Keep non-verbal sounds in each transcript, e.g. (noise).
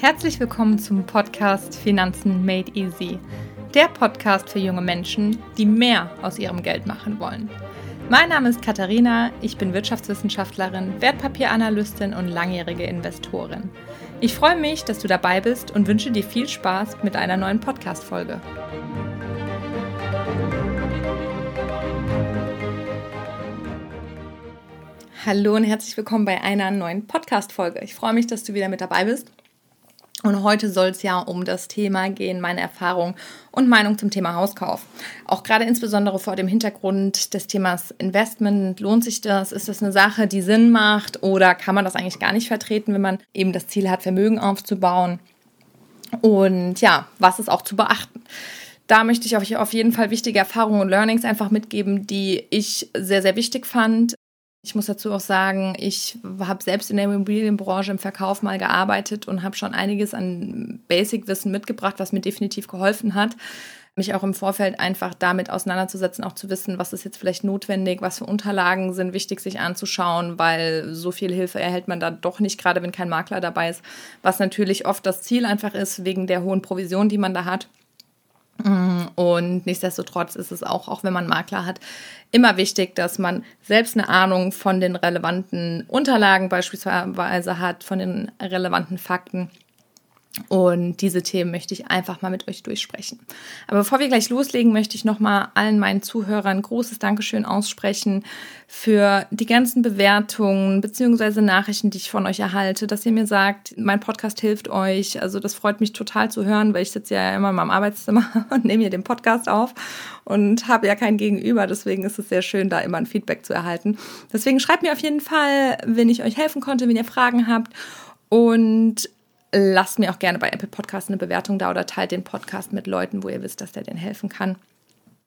Herzlich willkommen zum Podcast Finanzen Made Easy. Der Podcast für junge Menschen, die mehr aus ihrem Geld machen wollen. Mein Name ist Katharina, ich bin Wirtschaftswissenschaftlerin, Wertpapieranalystin und langjährige Investorin. Ich freue mich, dass du dabei bist und wünsche dir viel Spaß mit einer neuen Podcast-Folge. Hallo und herzlich willkommen bei einer neuen Podcast-Folge. Ich freue mich, dass du wieder mit dabei bist. Und heute soll es ja um das Thema gehen, meine Erfahrung und Meinung zum Thema Hauskauf. Auch gerade insbesondere vor dem Hintergrund des Themas Investment, lohnt sich das? Ist das eine Sache, die Sinn macht? Oder kann man das eigentlich gar nicht vertreten, wenn man eben das Ziel hat, Vermögen aufzubauen? Und ja, was ist auch zu beachten? Da möchte ich euch auf jeden Fall wichtige Erfahrungen und Learnings einfach mitgeben, die ich sehr, sehr wichtig fand ich muss dazu auch sagen, ich habe selbst in der Immobilienbranche im Verkauf mal gearbeitet und habe schon einiges an Basic-Wissen mitgebracht, was mir definitiv geholfen hat, mich auch im Vorfeld einfach damit auseinanderzusetzen, auch zu wissen, was ist jetzt vielleicht notwendig, was für Unterlagen sind wichtig, sich anzuschauen, weil so viel Hilfe erhält man da doch nicht, gerade wenn kein Makler dabei ist, was natürlich oft das Ziel einfach ist, wegen der hohen Provision, die man da hat. Und nichtsdestotrotz ist es auch, auch wenn man Makler hat, immer wichtig, dass man selbst eine Ahnung von den relevanten Unterlagen beispielsweise hat, von den relevanten Fakten und diese Themen möchte ich einfach mal mit euch durchsprechen. Aber bevor wir gleich loslegen, möchte ich nochmal allen meinen Zuhörern großes Dankeschön aussprechen für die ganzen Bewertungen bzw. Nachrichten, die ich von euch erhalte, dass ihr mir sagt, mein Podcast hilft euch. Also das freut mich total zu hören, weil ich sitze ja immer in meinem Arbeitszimmer (laughs) und nehme hier den Podcast auf und habe ja kein Gegenüber. Deswegen ist es sehr schön, da immer ein Feedback zu erhalten. Deswegen schreibt mir auf jeden Fall, wenn ich euch helfen konnte, wenn ihr Fragen habt. Und lasst mir auch gerne bei Apple Podcasts eine Bewertung da oder teilt den Podcast mit Leuten, wo ihr wisst, dass der denen helfen kann.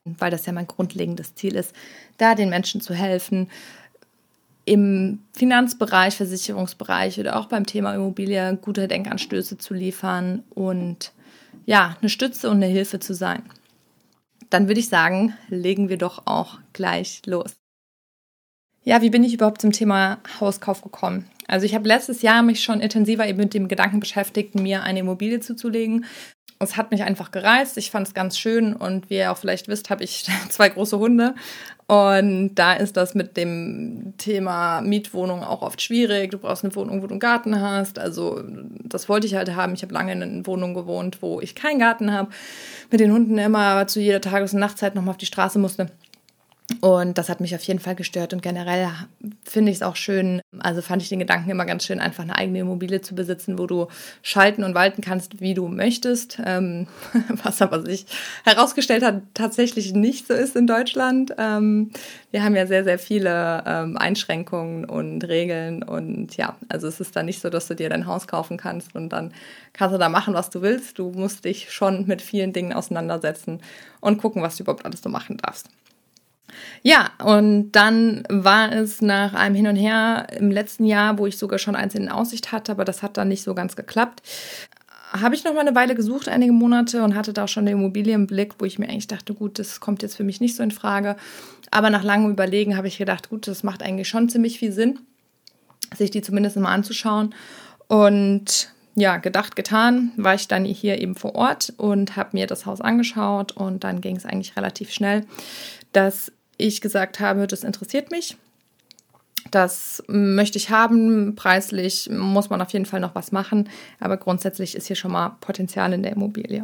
Weil das ja mein grundlegendes Ziel ist, da den Menschen zu helfen, im Finanzbereich, Versicherungsbereich oder auch beim Thema Immobilie gute Denkanstöße zu liefern und ja, eine Stütze und eine Hilfe zu sein. Dann würde ich sagen, legen wir doch auch gleich los. Ja, wie bin ich überhaupt zum Thema Hauskauf gekommen? Also ich habe letztes Jahr mich schon intensiver eben mit dem Gedanken beschäftigt, mir eine Immobilie zuzulegen. Es hat mich einfach gereizt. Ich fand es ganz schön und wie ihr auch vielleicht wisst, habe ich (laughs) zwei große Hunde. Und da ist das mit dem Thema Mietwohnung auch oft schwierig. Du brauchst eine Wohnung, wo du einen Garten hast. Also das wollte ich halt haben. Ich habe lange in einer Wohnung gewohnt, wo ich keinen Garten habe. Mit den Hunden immer zu jeder Tages- und Nachtzeit nochmal auf die Straße musste. Und das hat mich auf jeden Fall gestört. Und generell finde ich es auch schön, also fand ich den Gedanken immer ganz schön, einfach eine eigene Immobilie zu besitzen, wo du schalten und walten kannst, wie du möchtest. Ähm, (laughs) was aber sich herausgestellt hat, tatsächlich nicht so ist in Deutschland. Ähm, wir haben ja sehr, sehr viele ähm, Einschränkungen und Regeln. Und ja, also es ist da nicht so, dass du dir dein Haus kaufen kannst und dann kannst du da machen, was du willst. Du musst dich schon mit vielen Dingen auseinandersetzen und gucken, was du überhaupt alles so machen darfst. Ja, und dann war es nach einem Hin und Her im letzten Jahr, wo ich sogar schon eins in Aussicht hatte, aber das hat dann nicht so ganz geklappt, habe ich noch mal eine Weile gesucht, einige Monate und hatte da auch schon eine Immobilie im Blick, wo ich mir eigentlich dachte, gut, das kommt jetzt für mich nicht so in Frage. Aber nach langem Überlegen habe ich gedacht, gut, das macht eigentlich schon ziemlich viel Sinn, sich die zumindest mal anzuschauen. Und ja, gedacht, getan, war ich dann hier eben vor Ort und habe mir das Haus angeschaut und dann ging es eigentlich relativ schnell, dass ich gesagt habe, das interessiert mich. Das möchte ich haben. Preislich muss man auf jeden Fall noch was machen. Aber grundsätzlich ist hier schon mal Potenzial in der Immobilie.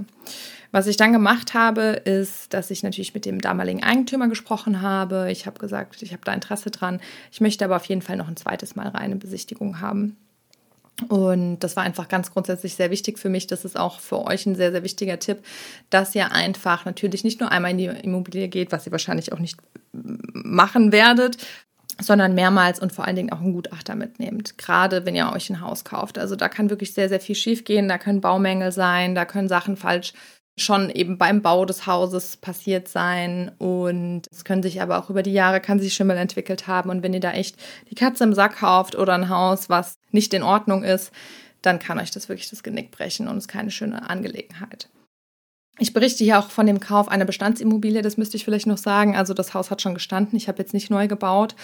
Was ich dann gemacht habe, ist, dass ich natürlich mit dem damaligen Eigentümer gesprochen habe. Ich habe gesagt, ich habe da Interesse dran. Ich möchte aber auf jeden Fall noch ein zweites Mal reine Besichtigung haben. Und das war einfach ganz grundsätzlich sehr wichtig für mich. Das ist auch für euch ein sehr, sehr wichtiger Tipp, dass ihr einfach natürlich nicht nur einmal in die Immobilie geht, was ihr wahrscheinlich auch nicht machen werdet, sondern mehrmals und vor allen Dingen auch einen Gutachter mitnehmt. Gerade wenn ihr euch ein Haus kauft. Also da kann wirklich sehr, sehr viel schiefgehen. Da können Baumängel sein, da können Sachen falsch schon eben beim Bau des Hauses passiert sein und es können sich aber auch über die Jahre kann sich Schimmel entwickelt haben und wenn ihr da echt die Katze im Sack kauft oder ein Haus, was nicht in Ordnung ist, dann kann euch das wirklich das Genick brechen und ist keine schöne Angelegenheit. Ich berichte hier auch von dem Kauf einer Bestandsimmobilie, das müsste ich vielleicht noch sagen. Also das Haus hat schon gestanden, ich habe jetzt nicht neu gebaut.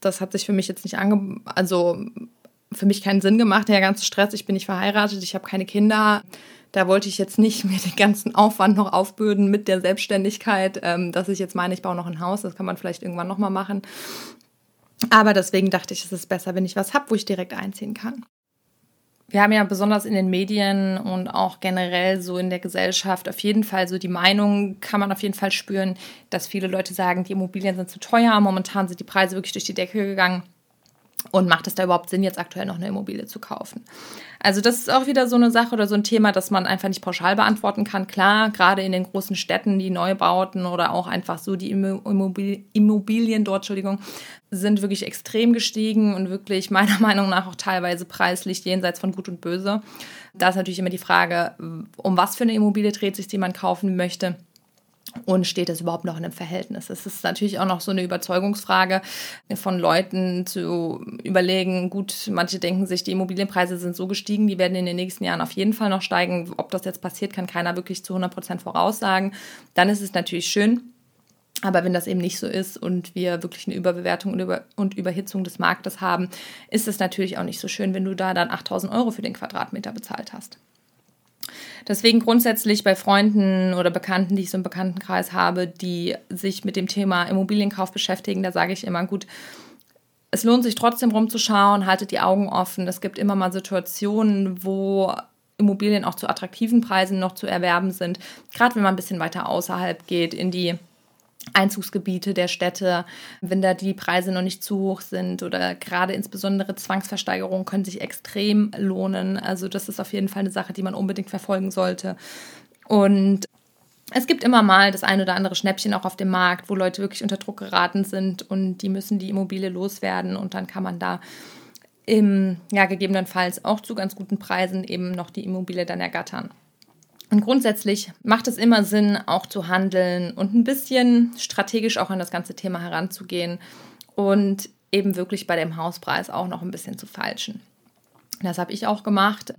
Das hat sich für mich jetzt nicht ange also für mich keinen Sinn gemacht, der ganze Stress. Ich bin nicht verheiratet, ich habe keine Kinder. Da wollte ich jetzt nicht (laughs) mir den ganzen Aufwand noch aufbürden mit der Selbstständigkeit, ähm, dass ich jetzt meine, ich baue noch ein Haus. Das kann man vielleicht irgendwann nochmal machen. Aber deswegen dachte ich, es ist besser, wenn ich was habe, wo ich direkt einziehen kann. Wir haben ja besonders in den Medien und auch generell so in der Gesellschaft auf jeden Fall so die Meinung, kann man auf jeden Fall spüren, dass viele Leute sagen, die Immobilien sind zu teuer. Momentan sind die Preise wirklich durch die Decke gegangen. Und macht es da überhaupt Sinn, jetzt aktuell noch eine Immobilie zu kaufen? Also das ist auch wieder so eine Sache oder so ein Thema, das man einfach nicht pauschal beantworten kann. Klar, gerade in den großen Städten, die Neubauten oder auch einfach so die Immobilien dort, Entschuldigung, sind wirklich extrem gestiegen und wirklich meiner (laughs) Meinung nach auch teilweise preislich jenseits von Gut und Böse. Da ist natürlich immer die Frage, um was für eine Immobilie dreht sich, die man kaufen möchte und steht das überhaupt noch in einem Verhältnis? Es ist natürlich auch noch so eine Überzeugungsfrage von Leuten zu überlegen, gut, manche denken sich, die Immobilienpreise sind so gestiegen, die werden in den nächsten Jahren auf jeden Fall noch steigen. Ob das jetzt passiert, kann keiner wirklich zu 100 Prozent voraussagen. Dann ist es natürlich schön, aber wenn das eben nicht so ist und wir wirklich eine Überbewertung und, Über und Überhitzung des Marktes haben, ist es natürlich auch nicht so schön, wenn du da dann 8000 Euro für den Quadratmeter bezahlt hast. Deswegen grundsätzlich bei Freunden oder Bekannten, die ich so im Bekanntenkreis habe, die sich mit dem Thema Immobilienkauf beschäftigen, da sage ich immer, gut, es lohnt sich trotzdem rumzuschauen, haltet die Augen offen. Es gibt immer mal Situationen, wo Immobilien auch zu attraktiven Preisen noch zu erwerben sind. Gerade wenn man ein bisschen weiter außerhalb geht, in die Einzugsgebiete der Städte, wenn da die Preise noch nicht zu hoch sind oder gerade insbesondere Zwangsversteigerungen können sich extrem lohnen. Also das ist auf jeden Fall eine Sache, die man unbedingt verfolgen sollte. Und es gibt immer mal das ein oder andere Schnäppchen auch auf dem Markt, wo Leute wirklich unter Druck geraten sind und die müssen die Immobilie loswerden und dann kann man da im, ja, gegebenenfalls auch zu ganz guten Preisen eben noch die Immobilie dann ergattern. Und grundsätzlich macht es immer Sinn, auch zu handeln und ein bisschen strategisch auch an das ganze Thema heranzugehen und eben wirklich bei dem Hauspreis auch noch ein bisschen zu falschen. Das habe ich auch gemacht.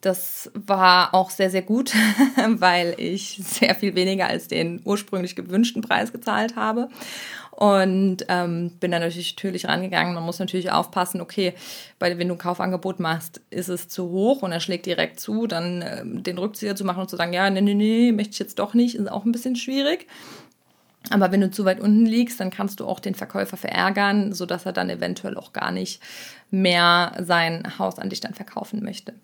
Das war auch sehr, sehr gut, (laughs) weil ich sehr viel weniger als den ursprünglich gewünschten Preis gezahlt habe. Und ähm, bin dann natürlich, natürlich rangegangen. Man muss natürlich aufpassen, okay, weil wenn du ein Kaufangebot machst, ist es zu hoch und er schlägt direkt zu, dann ähm, den Rückzieher zu machen und zu sagen, ja, nee, nee, nee, möchte ich jetzt doch nicht, ist auch ein bisschen schwierig. Aber wenn du zu weit unten liegst, dann kannst du auch den Verkäufer verärgern, sodass er dann eventuell auch gar nicht mehr sein Haus an dich dann verkaufen möchte.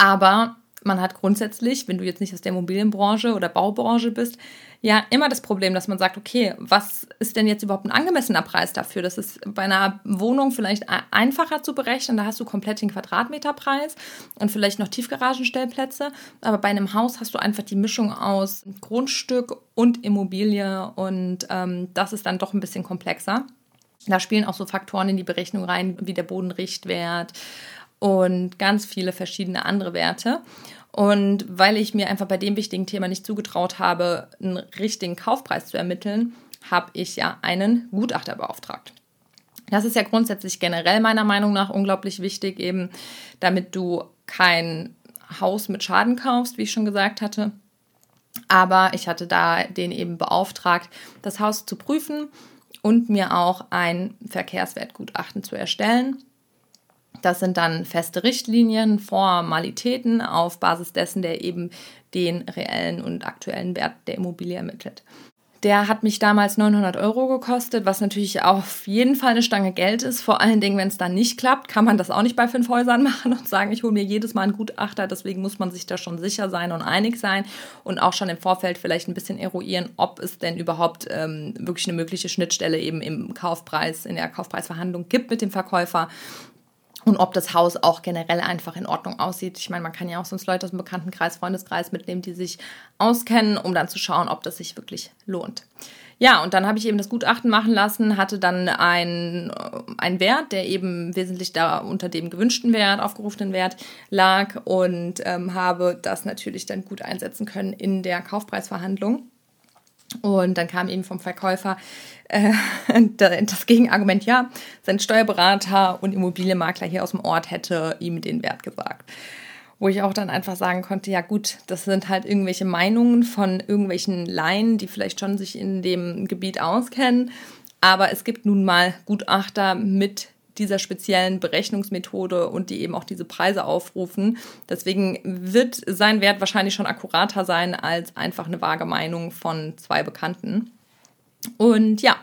Aber man hat grundsätzlich, wenn du jetzt nicht aus der Immobilienbranche oder Baubranche bist, ja immer das Problem, dass man sagt, okay, was ist denn jetzt überhaupt ein angemessener Preis dafür? Das ist bei einer Wohnung vielleicht einfacher zu berechnen, da hast du komplett den Quadratmeterpreis und vielleicht noch Tiefgaragenstellplätze, aber bei einem Haus hast du einfach die Mischung aus Grundstück und Immobilie und ähm, das ist dann doch ein bisschen komplexer. Da spielen auch so Faktoren in die Berechnung rein, wie der Bodenrichtwert und ganz viele verschiedene andere Werte. Und weil ich mir einfach bei dem wichtigen Thema nicht zugetraut habe, einen richtigen Kaufpreis zu ermitteln, habe ich ja einen Gutachter beauftragt. Das ist ja grundsätzlich generell meiner Meinung nach unglaublich wichtig, eben damit du kein Haus mit Schaden kaufst, wie ich schon gesagt hatte. Aber ich hatte da den eben beauftragt, das Haus zu prüfen und mir auch ein Verkehrswertgutachten zu erstellen. Das sind dann feste Richtlinien, Formalitäten auf Basis dessen, der eben den reellen und aktuellen Wert der Immobilie ermittelt. Der hat mich damals 900 Euro gekostet, was natürlich auf jeden Fall eine Stange Geld ist. Vor allen Dingen, wenn es dann nicht klappt, kann man das auch nicht bei fünf Häusern (laughs) machen und sagen, ich hole mir jedes Mal einen Gutachter. Deswegen muss man sich da schon sicher sein und einig sein und auch schon im Vorfeld vielleicht ein bisschen eruieren, ob es denn überhaupt ähm, wirklich eine mögliche Schnittstelle eben im Kaufpreis, in der Kaufpreisverhandlung gibt mit dem Verkäufer und ob das Haus auch generell einfach in Ordnung aussieht. Ich meine, man kann ja auch sonst Leute aus dem Bekanntenkreis, Freundeskreis mitnehmen, die sich auskennen, um dann zu schauen, ob das sich wirklich lohnt. Ja, und dann habe ich eben das Gutachten machen lassen, hatte dann einen Wert, der eben wesentlich da unter dem gewünschten Wert, aufgerufenen Wert lag und ähm, habe das natürlich dann gut einsetzen können in der Kaufpreisverhandlung. Und dann kam eben vom Verkäufer äh, (laughs) das Gegenargument, ja, sein Steuerberater und Immobilienmakler hier aus dem Ort hätte ihm den Wert gesagt. Wo ich auch dann einfach sagen konnte, ja gut, das sind halt irgendwelche Meinungen von irgendwelchen Laien, die vielleicht schon sich in dem Gebiet auskennen. Aber es gibt nun mal Gutachter mit dieser speziellen Berechnungsmethode und die eben auch diese Preise aufrufen. Deswegen wird sein Wert wahrscheinlich schon akkurater sein als einfach eine vage Meinung von zwei Bekannten. Und ja,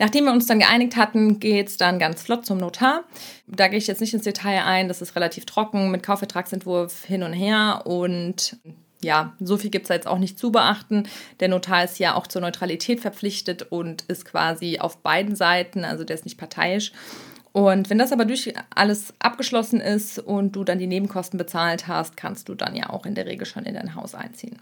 nachdem wir uns dann geeinigt hatten, geht es dann ganz flott zum Notar. Da gehe ich jetzt nicht ins Detail ein, das ist relativ trocken mit Kaufvertragsentwurf hin und her und ja, so viel gibt es jetzt auch nicht zu beachten. Der Notar ist ja auch zur Neutralität verpflichtet und ist quasi auf beiden Seiten, also der ist nicht parteiisch. Und wenn das aber durch alles abgeschlossen ist und du dann die Nebenkosten bezahlt hast, kannst du dann ja auch in der Regel schon in dein Haus einziehen.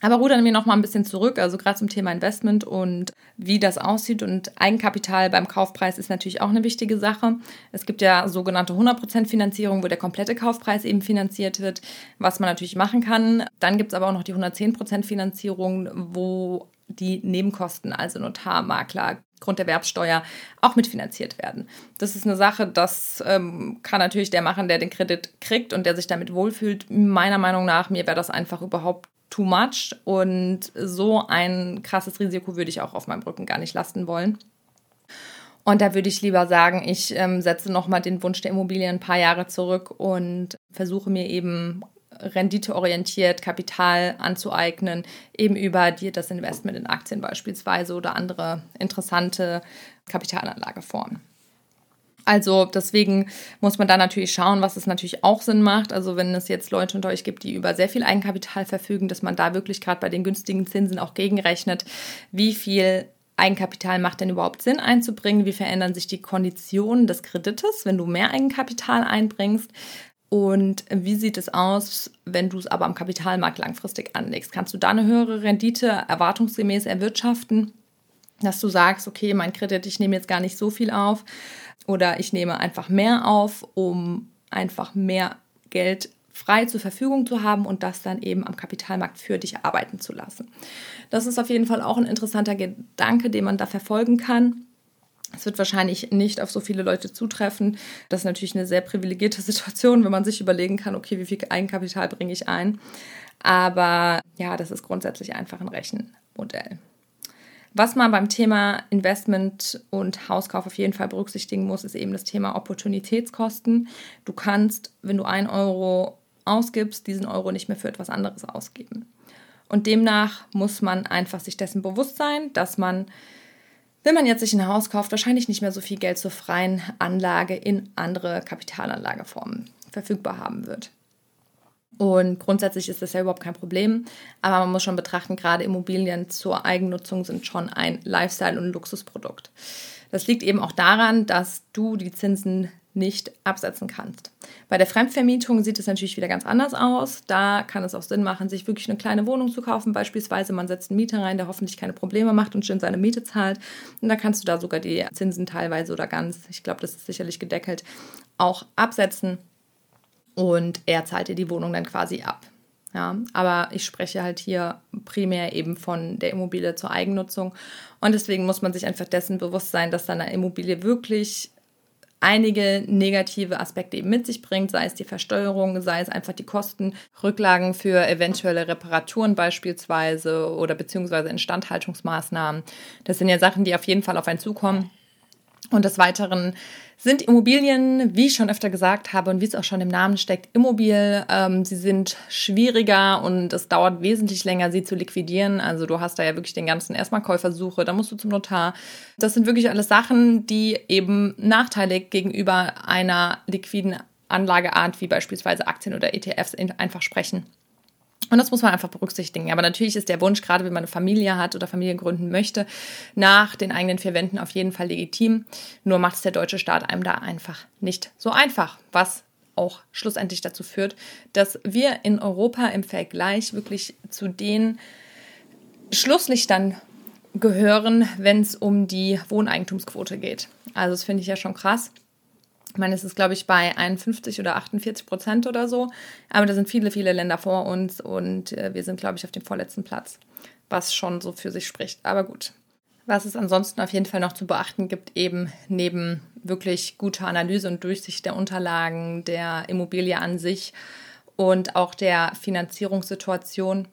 Aber rudern wir noch mal ein bisschen zurück, also gerade zum Thema Investment und wie das aussieht. Und Eigenkapital beim Kaufpreis ist natürlich auch eine wichtige Sache. Es gibt ja sogenannte 100% Finanzierung, wo der komplette Kaufpreis eben finanziert wird, was man natürlich machen kann. Dann gibt es aber auch noch die 110% Finanzierung, wo die Nebenkosten, also Notar, Makler, Grunderwerbsteuer auch mitfinanziert werden. Das ist eine Sache, das ähm, kann natürlich der machen, der den Kredit kriegt und der sich damit wohlfühlt. Meiner Meinung nach, mir wäre das einfach überhaupt too much und so ein krasses Risiko würde ich auch auf meinem Rücken gar nicht lasten wollen. Und da würde ich lieber sagen, ich ähm, setze nochmal den Wunsch der Immobilie ein paar Jahre zurück und versuche mir eben renditeorientiert Kapital anzueignen, eben über die, das Investment in Aktien beispielsweise oder andere interessante Kapitalanlageformen. Also deswegen muss man da natürlich schauen, was es natürlich auch Sinn macht. Also wenn es jetzt Leute unter euch gibt, die über sehr viel Eigenkapital verfügen, dass man da wirklich gerade bei den günstigen Zinsen auch gegenrechnet, wie viel Eigenkapital macht denn überhaupt Sinn einzubringen? Wie verändern sich die Konditionen des Kredites, wenn du mehr Eigenkapital einbringst? Und wie sieht es aus, wenn du es aber am Kapitalmarkt langfristig anlegst? Kannst du da eine höhere Rendite erwartungsgemäß erwirtschaften, dass du sagst, okay, mein Kredit, ich nehme jetzt gar nicht so viel auf, oder ich nehme einfach mehr auf, um einfach mehr Geld frei zur Verfügung zu haben und das dann eben am Kapitalmarkt für dich arbeiten zu lassen. Das ist auf jeden Fall auch ein interessanter Gedanke, den man da verfolgen kann. Es wird wahrscheinlich nicht auf so viele Leute zutreffen. Das ist natürlich eine sehr privilegierte (laughs) Situation, wenn man sich überlegen kann, okay, wie viel Eigenkapital bringe ich ein. Aber ja, das ist grundsätzlich einfach ein Rechenmodell. Was man beim Thema Investment und Hauskauf auf jeden Fall berücksichtigen muss, ist eben das Thema Opportunitätskosten. Du kannst, wenn du einen Euro ausgibst, diesen Euro nicht mehr für etwas anderes ausgeben. Und demnach muss man einfach sich dessen bewusst sein, dass man, wenn man jetzt sich ein Haus kauft, wahrscheinlich nicht mehr so viel Geld zur freien Anlage in andere Kapitalanlageformen verfügbar haben wird. Und grundsätzlich ist das ja überhaupt kein Problem. Aber man muss schon betrachten, gerade Immobilien zur Eigennutzung sind schon ein Lifestyle- und Luxusprodukt. Das liegt eben auch daran, dass du die Zinsen nicht absetzen kannst. Bei der Fremdvermietung sieht es natürlich wieder ganz anders aus. Da kann es auch Sinn machen, sich wirklich eine kleine Wohnung zu kaufen. Beispielsweise, man setzt einen Mieter rein, der hoffentlich keine Probleme macht und schön seine Miete zahlt. Und da kannst du da sogar die Zinsen teilweise oder ganz, ich glaube, das ist sicherlich gedeckelt, auch absetzen und er zahlt dir die Wohnung dann quasi ab. Ja, aber ich spreche halt hier primär eben von der Immobilie zur Eigennutzung und deswegen muss man sich einfach dessen bewusst sein, dass dann eine Immobilie wirklich einige negative Aspekte eben mit sich bringt, sei es die Versteuerung, sei es einfach die Kosten, Rücklagen für eventuelle Reparaturen beispielsweise oder beziehungsweise Instandhaltungsmaßnahmen. Das sind ja Sachen, die auf jeden Fall auf einen zukommen. Und des Weiteren sind Immobilien, wie ich schon öfter gesagt habe und wie es auch schon im Namen steckt, immobil. Ähm, sie sind schwieriger und es dauert wesentlich länger, sie zu liquidieren. Also du hast da ja wirklich den ganzen erstmal Käufersuche, da musst du zum Notar. Das sind wirklich alles Sachen, die eben nachteilig gegenüber einer liquiden Anlageart wie beispielsweise Aktien oder ETFs einfach sprechen. Und das muss man einfach berücksichtigen. Aber natürlich ist der Wunsch, gerade wenn man eine Familie hat oder Familie gründen möchte, nach den eigenen vier Wänden auf jeden Fall legitim. Nur macht es der deutsche Staat einem da einfach nicht so einfach, was auch schlussendlich dazu führt, dass wir in Europa im Vergleich wirklich zu den Schlusslichtern gehören, wenn es um die Wohneigentumsquote geht. Also das finde ich ja schon krass. Ich meine, es ist, glaube ich, bei 51 oder 48 Prozent oder so. Aber da sind viele, viele Länder vor uns und äh, wir sind, glaube ich, auf dem vorletzten Platz, was schon so für sich spricht. Aber gut. Was es ansonsten auf jeden Fall noch zu beachten gibt, eben neben wirklich guter Analyse und Durchsicht der Unterlagen, der Immobilie an sich und auch der Finanzierungssituation,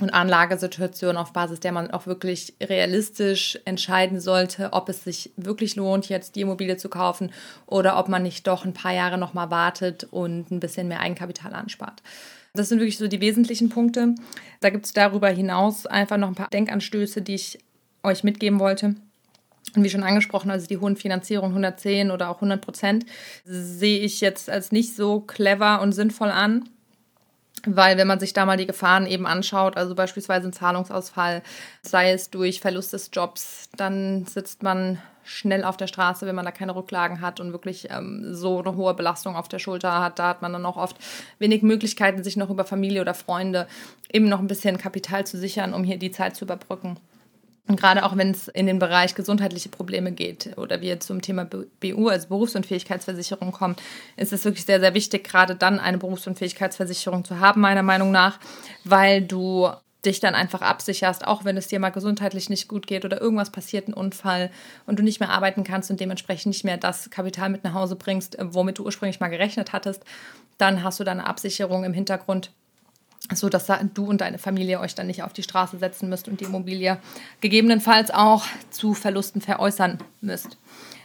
und Anlagesituation, auf Basis der man auch wirklich realistisch entscheiden sollte, ob es sich wirklich lohnt, jetzt die Immobilie zu kaufen oder ob man nicht doch ein paar Jahre nochmal wartet und ein bisschen mehr Eigenkapital anspart. Das sind wirklich so die wesentlichen Punkte. Da gibt es darüber hinaus einfach noch ein paar Denkanstöße, die ich euch mitgeben wollte. Und wie schon angesprochen, also die hohen Finanzierungen 110 oder auch 100 Prozent sehe ich jetzt als nicht so clever und sinnvoll an. Weil wenn man sich da mal die Gefahren eben anschaut, also beispielsweise ein Zahlungsausfall, sei es durch Verlust des Jobs, dann sitzt man schnell auf der Straße, wenn man da keine Rücklagen hat und wirklich ähm, so eine hohe Belastung auf der Schulter hat. Da hat man dann auch oft wenig Möglichkeiten, sich noch über Familie oder Freunde eben noch ein bisschen Kapital zu sichern, um hier die Zeit zu überbrücken. Und gerade auch wenn es in den Bereich gesundheitliche Probleme geht oder wir zum Thema BU, also Berufsunfähigkeitsversicherung kommen, ist es wirklich sehr, sehr wichtig, gerade dann eine Berufsunfähigkeitsversicherung zu haben, meiner Meinung nach, weil du dich dann einfach absicherst, auch wenn es dir mal gesundheitlich nicht gut geht oder irgendwas passiert, ein Unfall und du nicht mehr arbeiten kannst und dementsprechend nicht mehr das Kapital mit nach Hause bringst, womit du ursprünglich mal gerechnet hattest, dann hast du da eine Absicherung im Hintergrund, so dass du und deine Familie euch dann nicht auf die Straße setzen müsst und die Immobilie gegebenenfalls auch zu Verlusten veräußern müsst.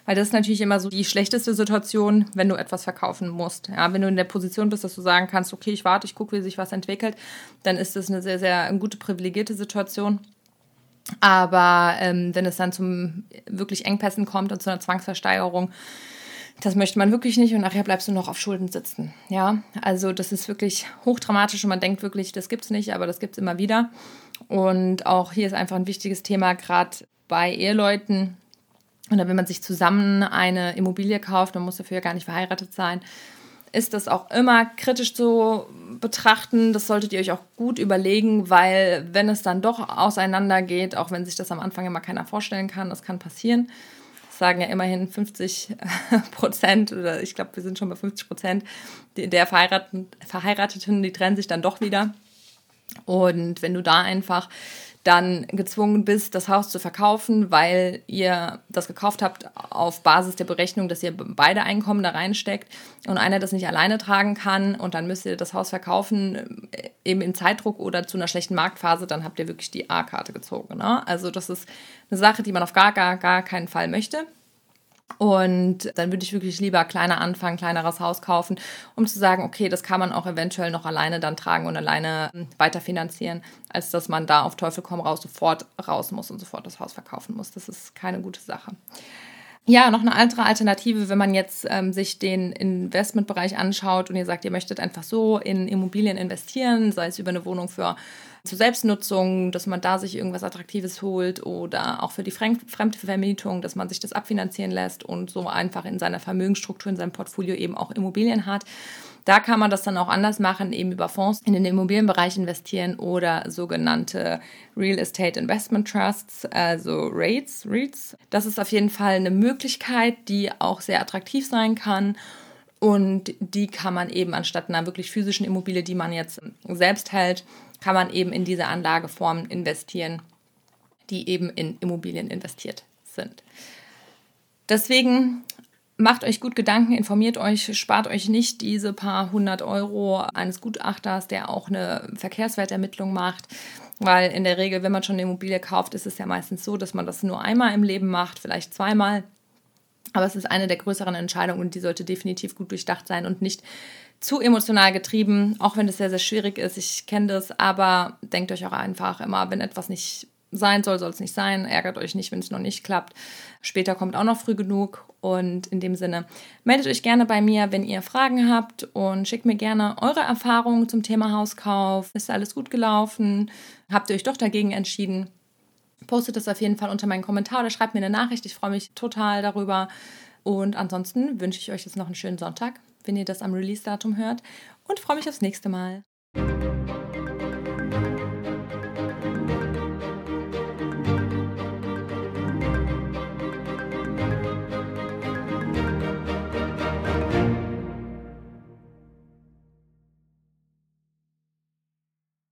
Weil das ist natürlich immer so die schlechteste Situation, wenn du etwas verkaufen musst. Ja, wenn du in der Position bist, dass du sagen kannst, okay, ich warte, ich gucke, wie sich was entwickelt, dann ist das eine sehr, sehr gute, privilegierte Situation. Aber ähm, wenn es dann zum wirklich Engpässen kommt und zu einer Zwangsversteigerung, das möchte man wirklich nicht und nachher bleibst du noch auf Schulden sitzen. Ja, also das ist wirklich hochdramatisch und man denkt wirklich, das gibt es nicht, aber das gibt es immer wieder. Und auch hier ist einfach ein wichtiges Thema, gerade bei Eheleuten oder wenn man sich zusammen eine Immobilie kauft, man muss dafür ja gar nicht verheiratet sein, ist das auch immer kritisch zu betrachten. Das solltet ihr euch auch gut überlegen, weil wenn es dann doch auseinandergeht, auch wenn sich das am Anfang immer keiner vorstellen kann, das kann passieren, sagen ja immerhin 50 Prozent oder ich glaube, wir sind schon bei 50 Prozent der Verheirateten, Verheirateten, die trennen sich dann doch wieder. Und wenn du da einfach dann gezwungen bist, das Haus zu verkaufen, weil ihr das gekauft habt auf Basis der Berechnung, dass ihr beide Einkommen da reinsteckt und einer das nicht alleine tragen kann und dann müsst ihr das Haus verkaufen, äh, eben in Zeitdruck oder zu einer schlechten Marktphase, dann habt ihr wirklich die A-Karte gezogen. Ne? Also das ist eine Sache, die man auf gar, gar, gar keinen Fall möchte. Und dann würde ich wirklich lieber kleiner anfangen, kleineres Haus kaufen, um zu sagen, okay, das kann man auch eventuell noch alleine dann tragen und alleine hm, weiterfinanzieren, als dass man da auf Teufel komm raus sofort raus muss und sofort das Haus verkaufen muss. Das ist keine gute Sache. Ja, noch eine andere Alternative, wenn man jetzt ähm, sich den Investmentbereich anschaut und ihr sagt, ihr möchtet einfach so in Immobilien investieren, sei es über eine Wohnung für zur Selbstnutzung, dass man da sich irgendwas Attraktives holt oder auch für die fremde Vermietung, dass man sich das abfinanzieren lässt und so einfach in seiner Vermögensstruktur, in seinem Portfolio eben auch Immobilien hat. Da kann man das dann auch anders machen, eben über Fonds in den Immobilienbereich investieren oder sogenannte Real Estate Investment Trusts, also REITs. REITs. Das ist auf jeden Fall eine Möglichkeit, die auch sehr attraktiv sein kann. Und die kann man eben anstatt einer wirklich physischen Immobilie, die man jetzt selbst hält, kann man eben in diese Anlageformen investieren, die eben in Immobilien investiert sind. Deswegen macht euch gut Gedanken, informiert euch, spart euch nicht diese paar hundert Euro eines Gutachters, der auch eine Verkehrswertermittlung macht. Weil in der Regel, wenn man schon eine Immobilie kauft, ist es ja meistens so, dass man das nur einmal im Leben macht, vielleicht zweimal. Aber es ist eine der größeren Entscheidungen und die sollte definitiv gut durchdacht sein und nicht zu emotional getrieben, auch wenn es sehr, sehr schwierig ist. Ich kenne das, aber denkt euch auch einfach immer, wenn etwas nicht sein soll, soll es nicht sein. Ärgert euch nicht, wenn es noch nicht klappt. Später kommt auch noch früh genug. Und in dem Sinne, meldet euch gerne bei mir, wenn ihr Fragen habt und schickt mir gerne eure Erfahrungen zum Thema Hauskauf. Ist alles gut gelaufen? Habt ihr euch doch dagegen entschieden? Postet das auf jeden Fall unter meinen Kommentar oder schreibt mir eine Nachricht. Ich freue mich total darüber. Und ansonsten wünsche ich euch jetzt noch einen schönen Sonntag wenn ihr das am Release-Datum hört und freue mich aufs nächste Mal.